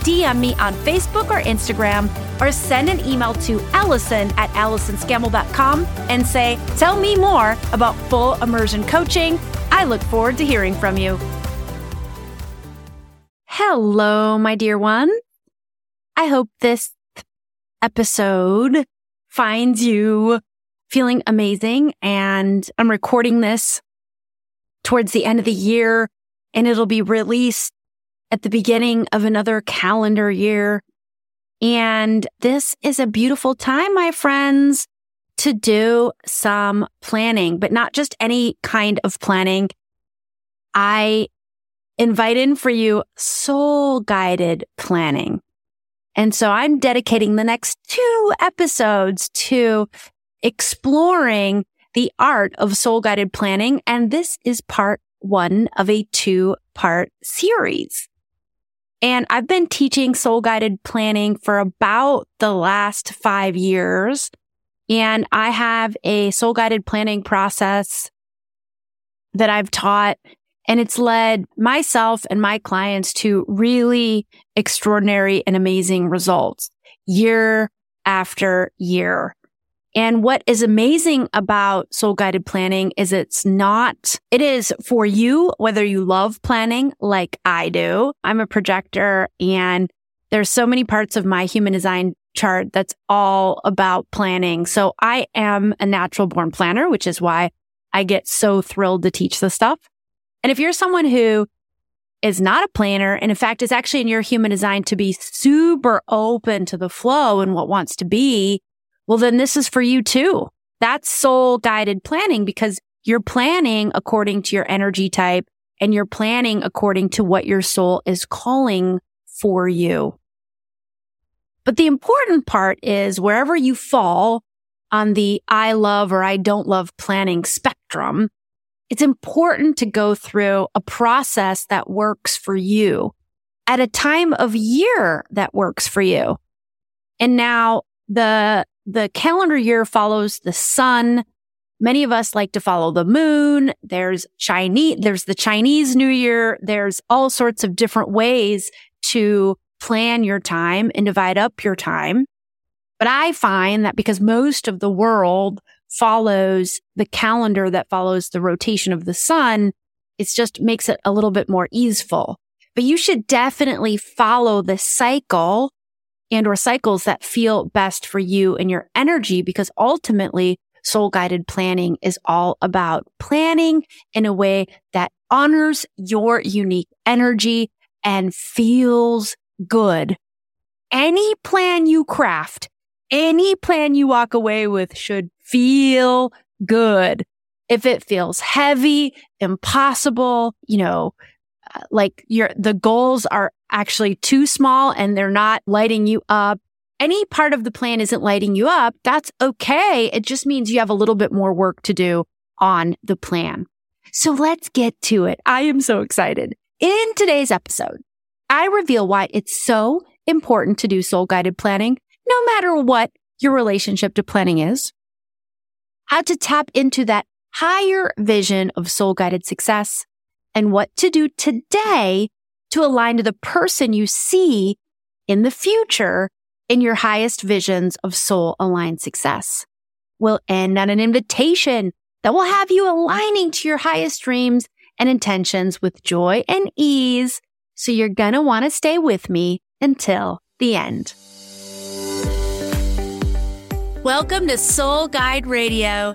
DM me on Facebook or Instagram or send an email to Allison at AllisonScammell.com and say, Tell me more about full immersion coaching. I look forward to hearing from you. Hello, my dear one. I hope this episode finds you feeling amazing. And I'm recording this towards the end of the year and it'll be released at the beginning of another calendar year. And this is a beautiful time, my friends, to do some planning, but not just any kind of planning. I invite in for you soul guided planning. And so I'm dedicating the next two episodes to exploring the art of soul guided planning. And this is part one of a two part series. And I've been teaching soul guided planning for about the last five years. And I have a soul guided planning process that I've taught and it's led myself and my clients to really extraordinary and amazing results year after year. And what is amazing about soul guided planning is it's not, it is for you, whether you love planning like I do. I'm a projector and there's so many parts of my human design chart that's all about planning. So I am a natural born planner, which is why I get so thrilled to teach this stuff. And if you're someone who is not a planner and in fact is actually in your human design to be super open to the flow and what wants to be, well, then this is for you too. That's soul guided planning because you're planning according to your energy type and you're planning according to what your soul is calling for you. But the important part is wherever you fall on the I love or I don't love planning spectrum, it's important to go through a process that works for you at a time of year that works for you. And now the the calendar year follows the sun. Many of us like to follow the moon. There's Chinese, there's the Chinese New Year. There's all sorts of different ways to plan your time and divide up your time. But I find that because most of the world follows the calendar that follows the rotation of the sun, it just makes it a little bit more easeful. But you should definitely follow the cycle and or cycles that feel best for you and your energy because ultimately soul guided planning is all about planning in a way that honors your unique energy and feels good. Any plan you craft, any plan you walk away with should feel good. If it feels heavy, impossible, you know, like your, the goals are actually too small and they're not lighting you up. Any part of the plan isn't lighting you up. That's okay. It just means you have a little bit more work to do on the plan. So let's get to it. I am so excited. In today's episode, I reveal why it's so important to do soul guided planning, no matter what your relationship to planning is, how to tap into that higher vision of soul guided success, and what to do today to align to the person you see in the future in your highest visions of soul aligned success. We'll end on an invitation that will have you aligning to your highest dreams and intentions with joy and ease. So you're going to want to stay with me until the end. Welcome to Soul Guide Radio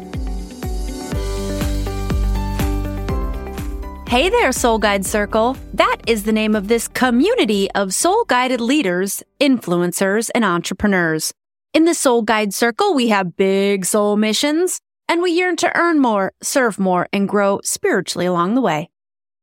Hey there, Soul Guide Circle. That is the name of this community of soul guided leaders, influencers, and entrepreneurs. In the Soul Guide Circle, we have big soul missions and we yearn to earn more, serve more, and grow spiritually along the way.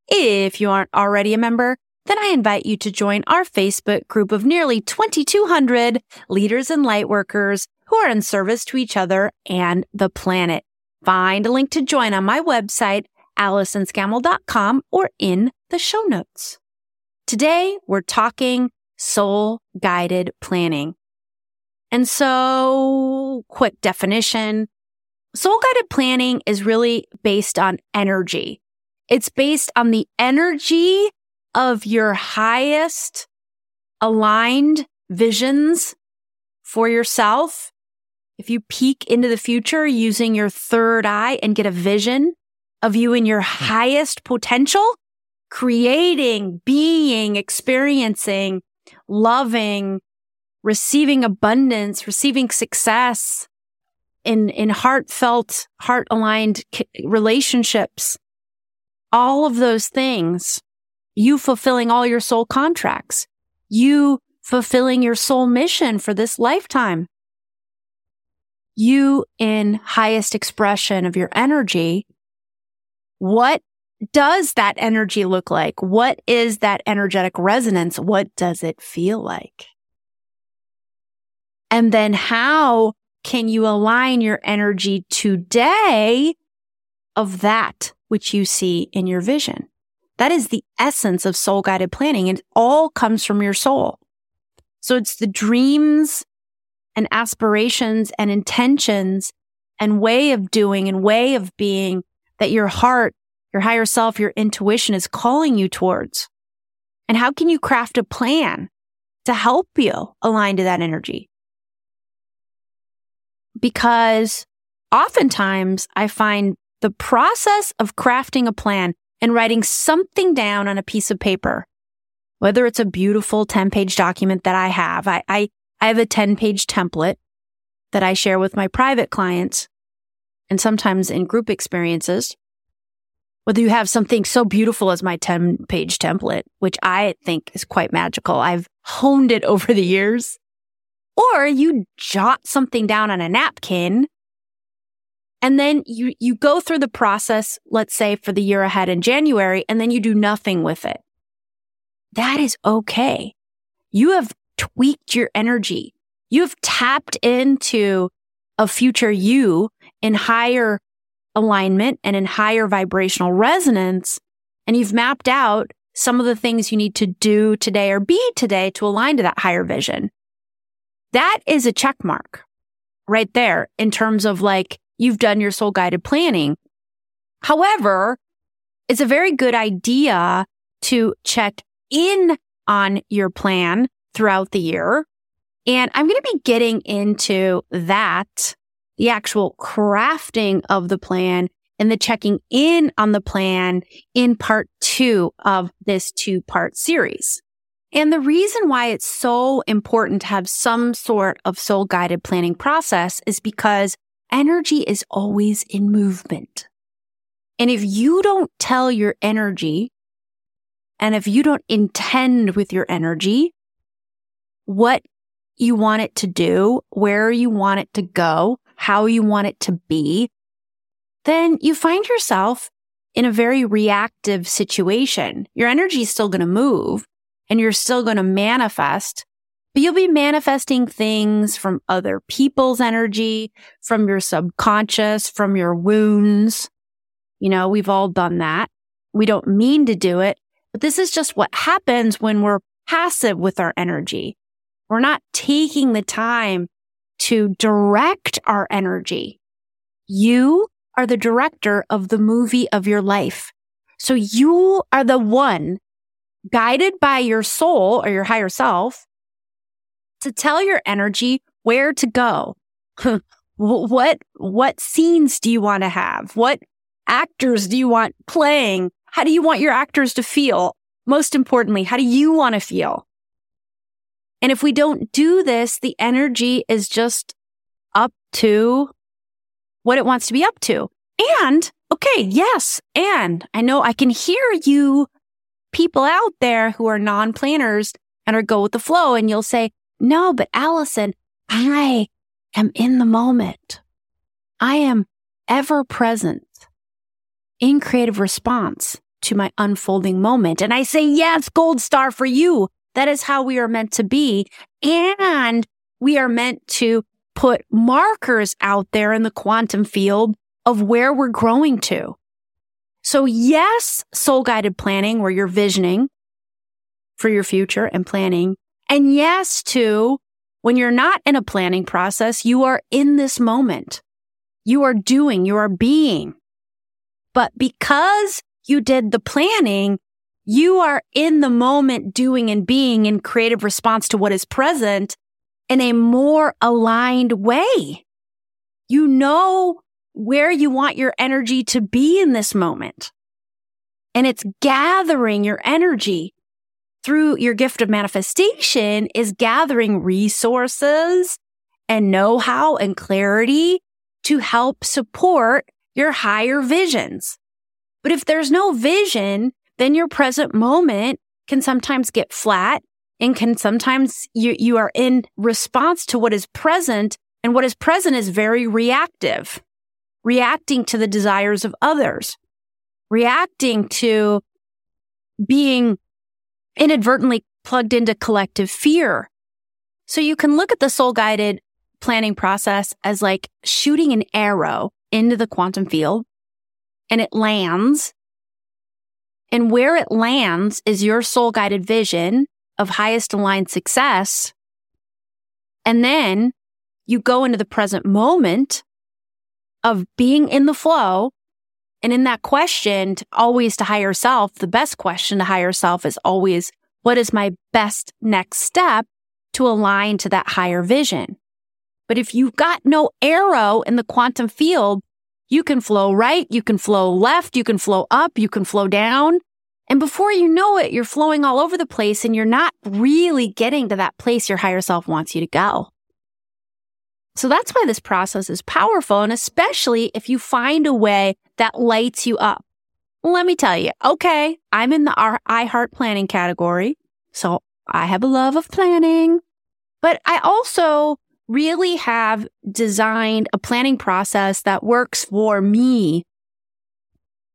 If you aren't already a member, then I invite you to join our Facebook group of nearly 2,200 leaders and lightworkers who are in service to each other and the planet. Find a link to join on my website, AllisonScammell.com or in the show notes. Today we're talking soul guided planning. And so quick definition. Soul guided planning is really based on energy. It's based on the energy of your highest aligned visions for yourself. If you peek into the future using your third eye and get a vision of you in your hmm. highest potential, creating, being, experiencing, loving, receiving abundance, receiving success in, in heartfelt, heart aligned relationships. All of those things, you fulfilling all your soul contracts, you fulfilling your soul mission for this lifetime. You in highest expression of your energy what does that energy look like? What is that energetic resonance? What does it feel like? And then how can you align your energy today of that which you see in your vision? That is the essence of soul guided planning. It all comes from your soul. So it's the dreams and aspirations and intentions and way of doing and way of being that your heart, your higher self, your intuition is calling you towards? And how can you craft a plan to help you align to that energy? Because oftentimes I find the process of crafting a plan and writing something down on a piece of paper, whether it's a beautiful 10 page document that I have, I, I, I have a 10 page template that I share with my private clients and sometimes in group experiences whether you have something so beautiful as my 10 page template, which I think is quite magical. I've honed it over the years. Or you jot something down on a napkin and then you, you go through the process, let's say for the year ahead in January, and then you do nothing with it. That is okay. You have tweaked your energy. You have tapped into a future you in higher alignment and in higher vibrational resonance. And you've mapped out some of the things you need to do today or be today to align to that higher vision. That is a check mark right there in terms of like you've done your soul guided planning. However, it's a very good idea to check in on your plan throughout the year. And I'm going to be getting into that the actual crafting of the plan and the checking in on the plan in part two of this two part series. And the reason why it's so important to have some sort of soul guided planning process is because energy is always in movement. And if you don't tell your energy and if you don't intend with your energy what you want it to do, where you want it to go, how you want it to be, then you find yourself in a very reactive situation. Your energy is still going to move and you're still going to manifest, but you'll be manifesting things from other people's energy, from your subconscious, from your wounds. You know, we've all done that. We don't mean to do it, but this is just what happens when we're passive with our energy. We're not taking the time to direct our energy. You are the director of the movie of your life. So you are the one guided by your soul or your higher self to tell your energy where to go. what, what scenes do you want to have? What actors do you want playing? How do you want your actors to feel? Most importantly, how do you want to feel? And if we don't do this, the energy is just up to what it wants to be up to. And Okay. Yes. And I know I can hear you people out there who are non planners and are go with the flow. And you'll say, no, but Allison, I am in the moment. I am ever present in creative response to my unfolding moment. And I say, yes, gold star for you. That is how we are meant to be. And we are meant to put markers out there in the quantum field of where we're growing to. So yes, soul guided planning where you're visioning for your future and planning. And yes to when you're not in a planning process, you are in this moment. You are doing, you are being. But because you did the planning, you are in the moment doing and being in creative response to what is present in a more aligned way. You know where you want your energy to be in this moment. And it's gathering your energy through your gift of manifestation is gathering resources and know-how and clarity to help support your higher visions. But if there's no vision, then your present moment can sometimes get flat and can sometimes you, you are in response to what is present and what is present is very reactive, reacting to the desires of others, reacting to being inadvertently plugged into collective fear. So you can look at the soul guided planning process as like shooting an arrow into the quantum field and it lands. And where it lands is your soul guided vision of highest aligned success. And then you go into the present moment of being in the flow. And in that question, to always to higher self, the best question to higher self is always, what is my best next step to align to that higher vision? But if you've got no arrow in the quantum field, you can flow right, you can flow left, you can flow up, you can flow down. And before you know it, you're flowing all over the place and you're not really getting to that place your higher self wants you to go. So that's why this process is powerful. And especially if you find a way that lights you up. Let me tell you, okay, I'm in the I Heart Planning category. So I have a love of planning, but I also really have designed a planning process that works for me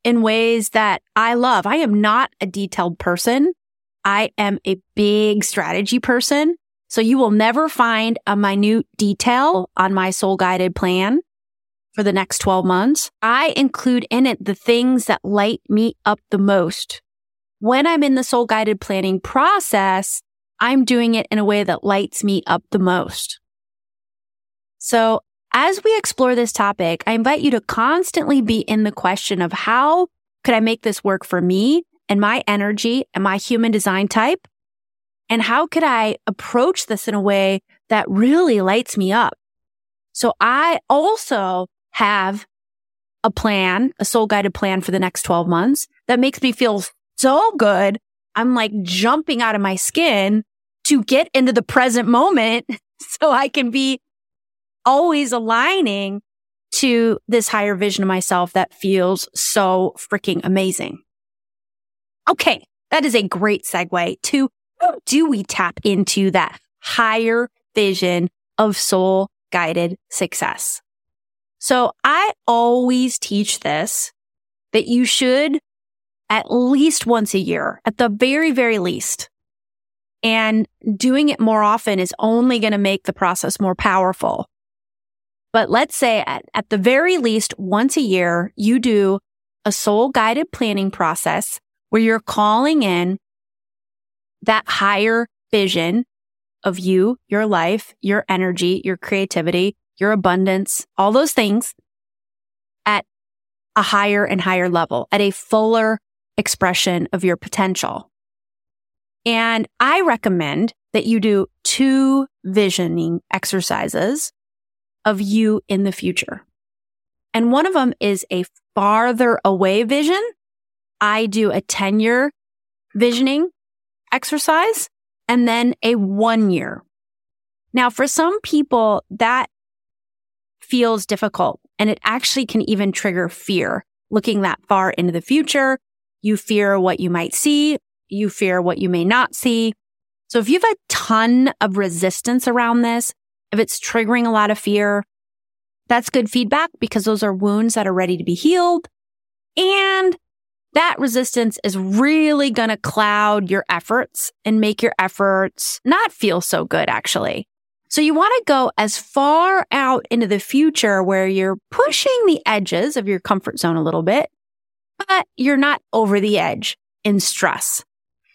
in ways that I love. I am not a detailed person. I am a big strategy person. So you will never find a minute detail on my soul guided plan for the next 12 months. I include in it the things that light me up the most. When I'm in the soul guided planning process, I'm doing it in a way that lights me up the most. So as we explore this topic, I invite you to constantly be in the question of how could I make this work for me and my energy and my human design type? And how could I approach this in a way that really lights me up? So I also have a plan, a soul guided plan for the next 12 months that makes me feel so good. I'm like jumping out of my skin to get into the present moment so I can be always aligning to this higher vision of myself that feels so freaking amazing. Okay. That is a great segue to do we tap into that higher vision of soul guided success? So I always teach this that you should at least once a year, at the very, very least. And doing it more often is only going to make the process more powerful. But let's say at, at the very least once a year, you do a soul guided planning process where you're calling in that higher vision of you, your life, your energy, your creativity, your abundance, all those things at a higher and higher level, at a fuller expression of your potential. And I recommend that you do two visioning exercises of you in the future. And one of them is a farther away vision. I do a 10 year visioning exercise and then a one year. Now, for some people, that feels difficult and it actually can even trigger fear. looking that far into the future. You fear what you might see. You fear what you may not see. So if you have a ton of resistance around this, if it's triggering a lot of fear, that's good feedback because those are wounds that are ready to be healed. And that resistance is really going to cloud your efforts and make your efforts not feel so good, actually. So you want to go as far out into the future where you're pushing the edges of your comfort zone a little bit, but you're not over the edge in stress.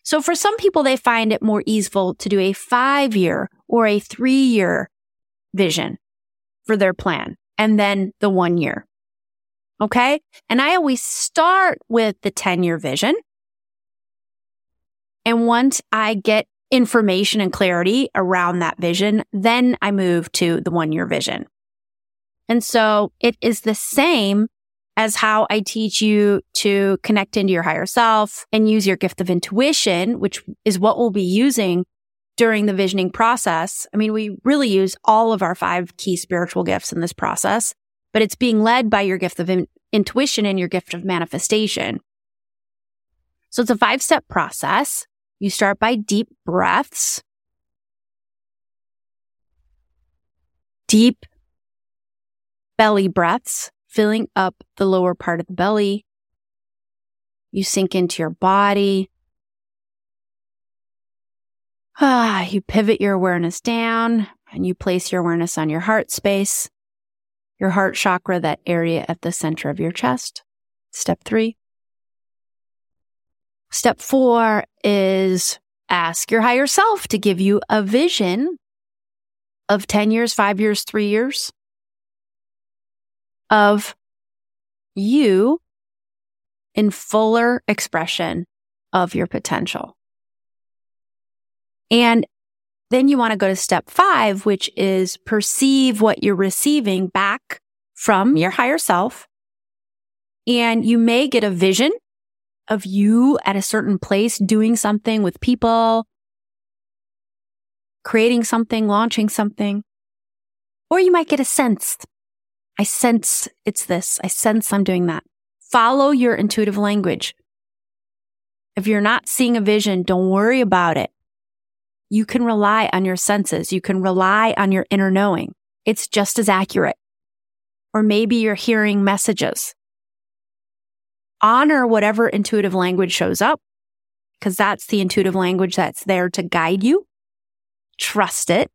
So for some people, they find it more easeful to do a five year or a three year vision for their plan and then the one year. Okay. And I always start with the 10 year vision. And once I get information and clarity around that vision, then I move to the one year vision. And so it is the same as how I teach you to connect into your higher self and use your gift of intuition, which is what we'll be using during the visioning process. I mean, we really use all of our five key spiritual gifts in this process, but it's being led by your gift of in- intuition and your gift of manifestation. So it's a five step process. You start by deep breaths. Deep belly breaths, filling up the lower part of the belly. You sink into your body. Ah, you pivot your awareness down and you place your awareness on your heart space, your heart chakra, that area at the center of your chest. Step three. Step four is ask your higher self to give you a vision of 10 years, five years, three years of you in fuller expression of your potential. And then you want to go to step five, which is perceive what you're receiving back from your higher self. And you may get a vision of you at a certain place doing something with people, creating something, launching something. Or you might get a sense. I sense it's this. I sense I'm doing that. Follow your intuitive language. If you're not seeing a vision, don't worry about it you can rely on your senses. You can rely on your inner knowing. It's just as accurate. Or maybe you're hearing messages. Honor whatever intuitive language shows up because that's the intuitive language that's there to guide you. Trust it.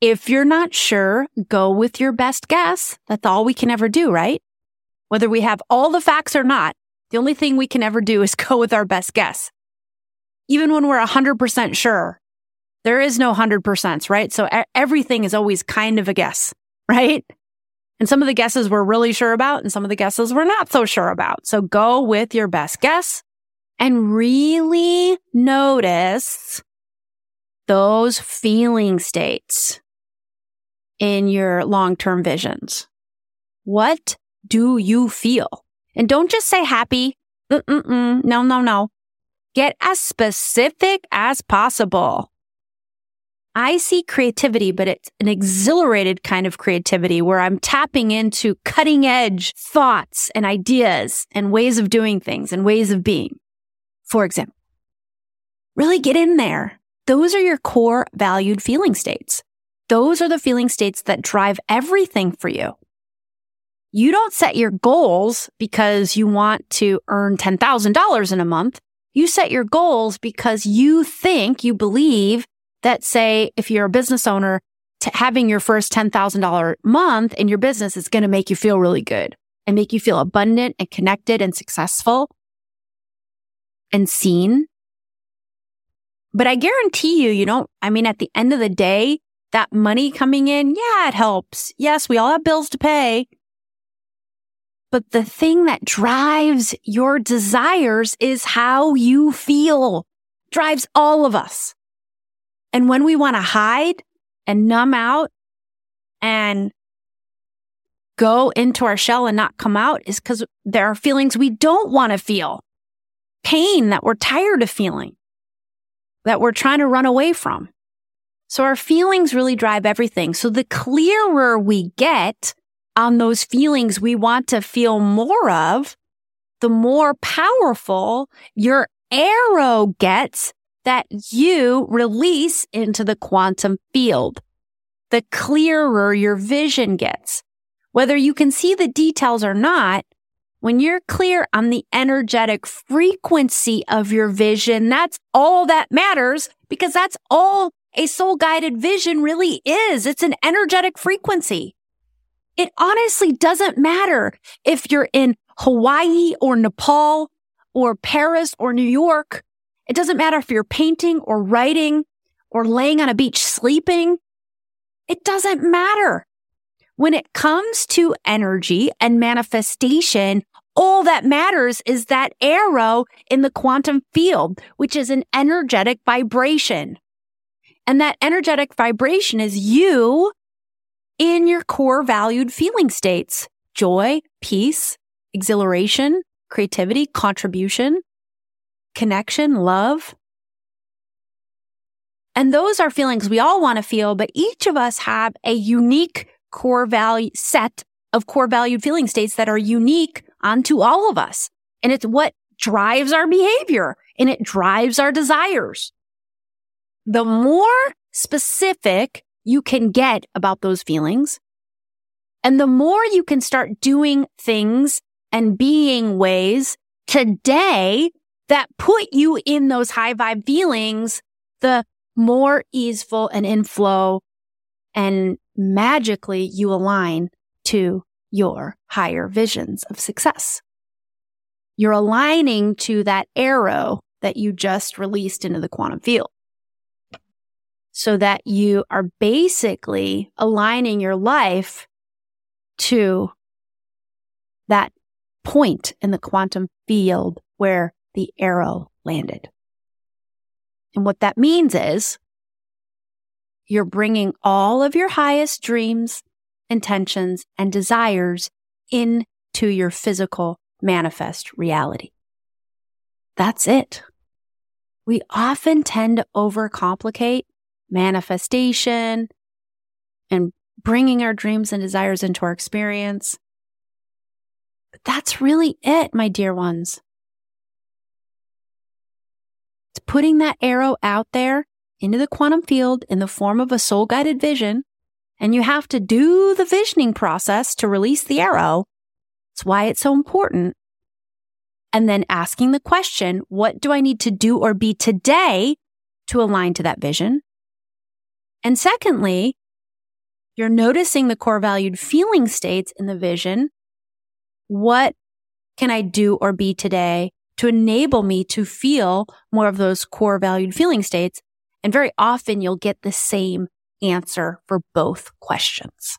If you're not sure, go with your best guess. That's all we can ever do, right? Whether we have all the facts or not, the only thing we can ever do is go with our best guess. Even when we're 100% sure, there is no 100%, right? So everything is always kind of a guess, right? And some of the guesses we're really sure about and some of the guesses we're not so sure about. So go with your best guess and really notice those feeling states in your long-term visions. What do you feel? And don't just say happy. Mm-mm-mm. No, no, no. Get as specific as possible. I see creativity, but it's an exhilarated kind of creativity where I'm tapping into cutting edge thoughts and ideas and ways of doing things and ways of being. For example, really get in there. Those are your core valued feeling states. Those are the feeling states that drive everything for you. You don't set your goals because you want to earn $10,000 in a month. You set your goals because you think, you believe that say if you're a business owner, having your first $10,000 month in your business is going to make you feel really good and make you feel abundant and connected and successful and seen. But I guarantee you, you don't, I mean, at the end of the day, that money coming in, yeah, it helps. Yes, we all have bills to pay. But the thing that drives your desires is how you feel, drives all of us. And when we want to hide and numb out and go into our shell and not come out is because there are feelings we don't want to feel. Pain that we're tired of feeling, that we're trying to run away from. So our feelings really drive everything. So the clearer we get on those feelings we want to feel more of, the more powerful your arrow gets that you release into the quantum field. The clearer your vision gets. Whether you can see the details or not, when you're clear on the energetic frequency of your vision, that's all that matters because that's all a soul guided vision really is. It's an energetic frequency. It honestly doesn't matter if you're in Hawaii or Nepal or Paris or New York. It doesn't matter if you're painting or writing or laying on a beach sleeping. It doesn't matter. When it comes to energy and manifestation, all that matters is that arrow in the quantum field, which is an energetic vibration. And that energetic vibration is you in your core valued feeling states joy, peace, exhilaration, creativity, contribution, connection, love. And those are feelings we all want to feel, but each of us have a unique core value set of core valued feeling states that are unique onto all of us. And it's what drives our behavior and it drives our desires. The more specific you can get about those feelings and the more you can start doing things and being ways today that put you in those high vibe feelings, the more easeful and in flow and magically you align to your higher visions of success. You're aligning to that arrow that you just released into the quantum field so that you are basically aligning your life to that point in the quantum field where the arrow landed. And what that means is you're bringing all of your highest dreams, intentions, and desires into your physical manifest reality. That's it. We often tend to overcomplicate manifestation and bringing our dreams and desires into our experience. But that's really it, my dear ones. It's putting that arrow out there into the quantum field in the form of a soul guided vision. And you have to do the visioning process to release the arrow. That's why it's so important. And then asking the question, what do I need to do or be today to align to that vision? And secondly, you're noticing the core valued feeling states in the vision. What can I do or be today to enable me to feel more of those core valued feeling states? And very often you'll get the same answer for both questions.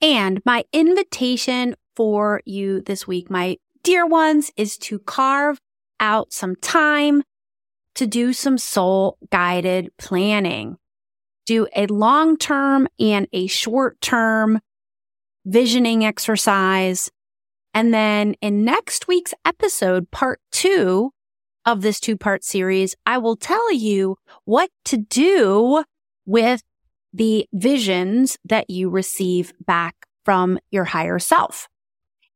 And my invitation for you this week, my dear ones, is to carve out some time to do some soul guided planning do a long term and a short term visioning exercise. And then in next week's episode, part two of this two part series, I will tell you what to do with the visions that you receive back from your higher self.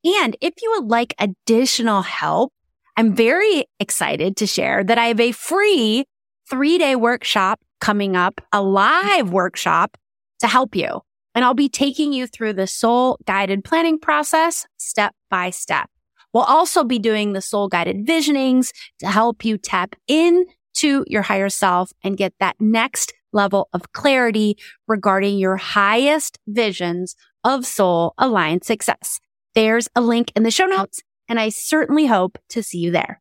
And if you would like additional help, I'm very excited to share that I have a free three day workshop coming up, a live workshop to help you. And I'll be taking you through the soul guided planning process step by step. We'll also be doing the soul guided visionings to help you tap into your higher self and get that next level of clarity regarding your highest visions of soul aligned success. There's a link in the show notes and I certainly hope to see you there.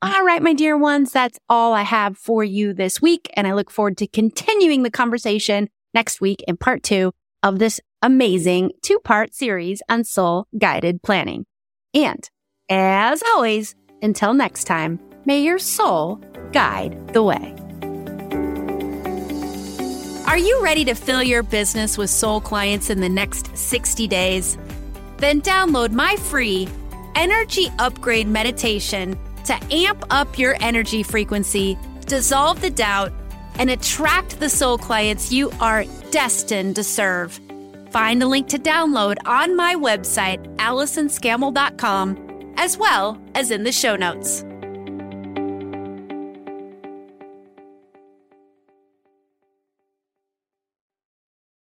All right, my dear ones, that's all I have for you this week. And I look forward to continuing the conversation next week in part two of this amazing two part series on soul guided planning. And as always, until next time, may your soul guide the way. Are you ready to fill your business with soul clients in the next 60 days? Then download my free energy upgrade meditation to amp up your energy frequency, dissolve the doubt, and attract the soul clients you are destined to serve. Find a link to download on my website, AllisonScammell.com as well as in the show notes.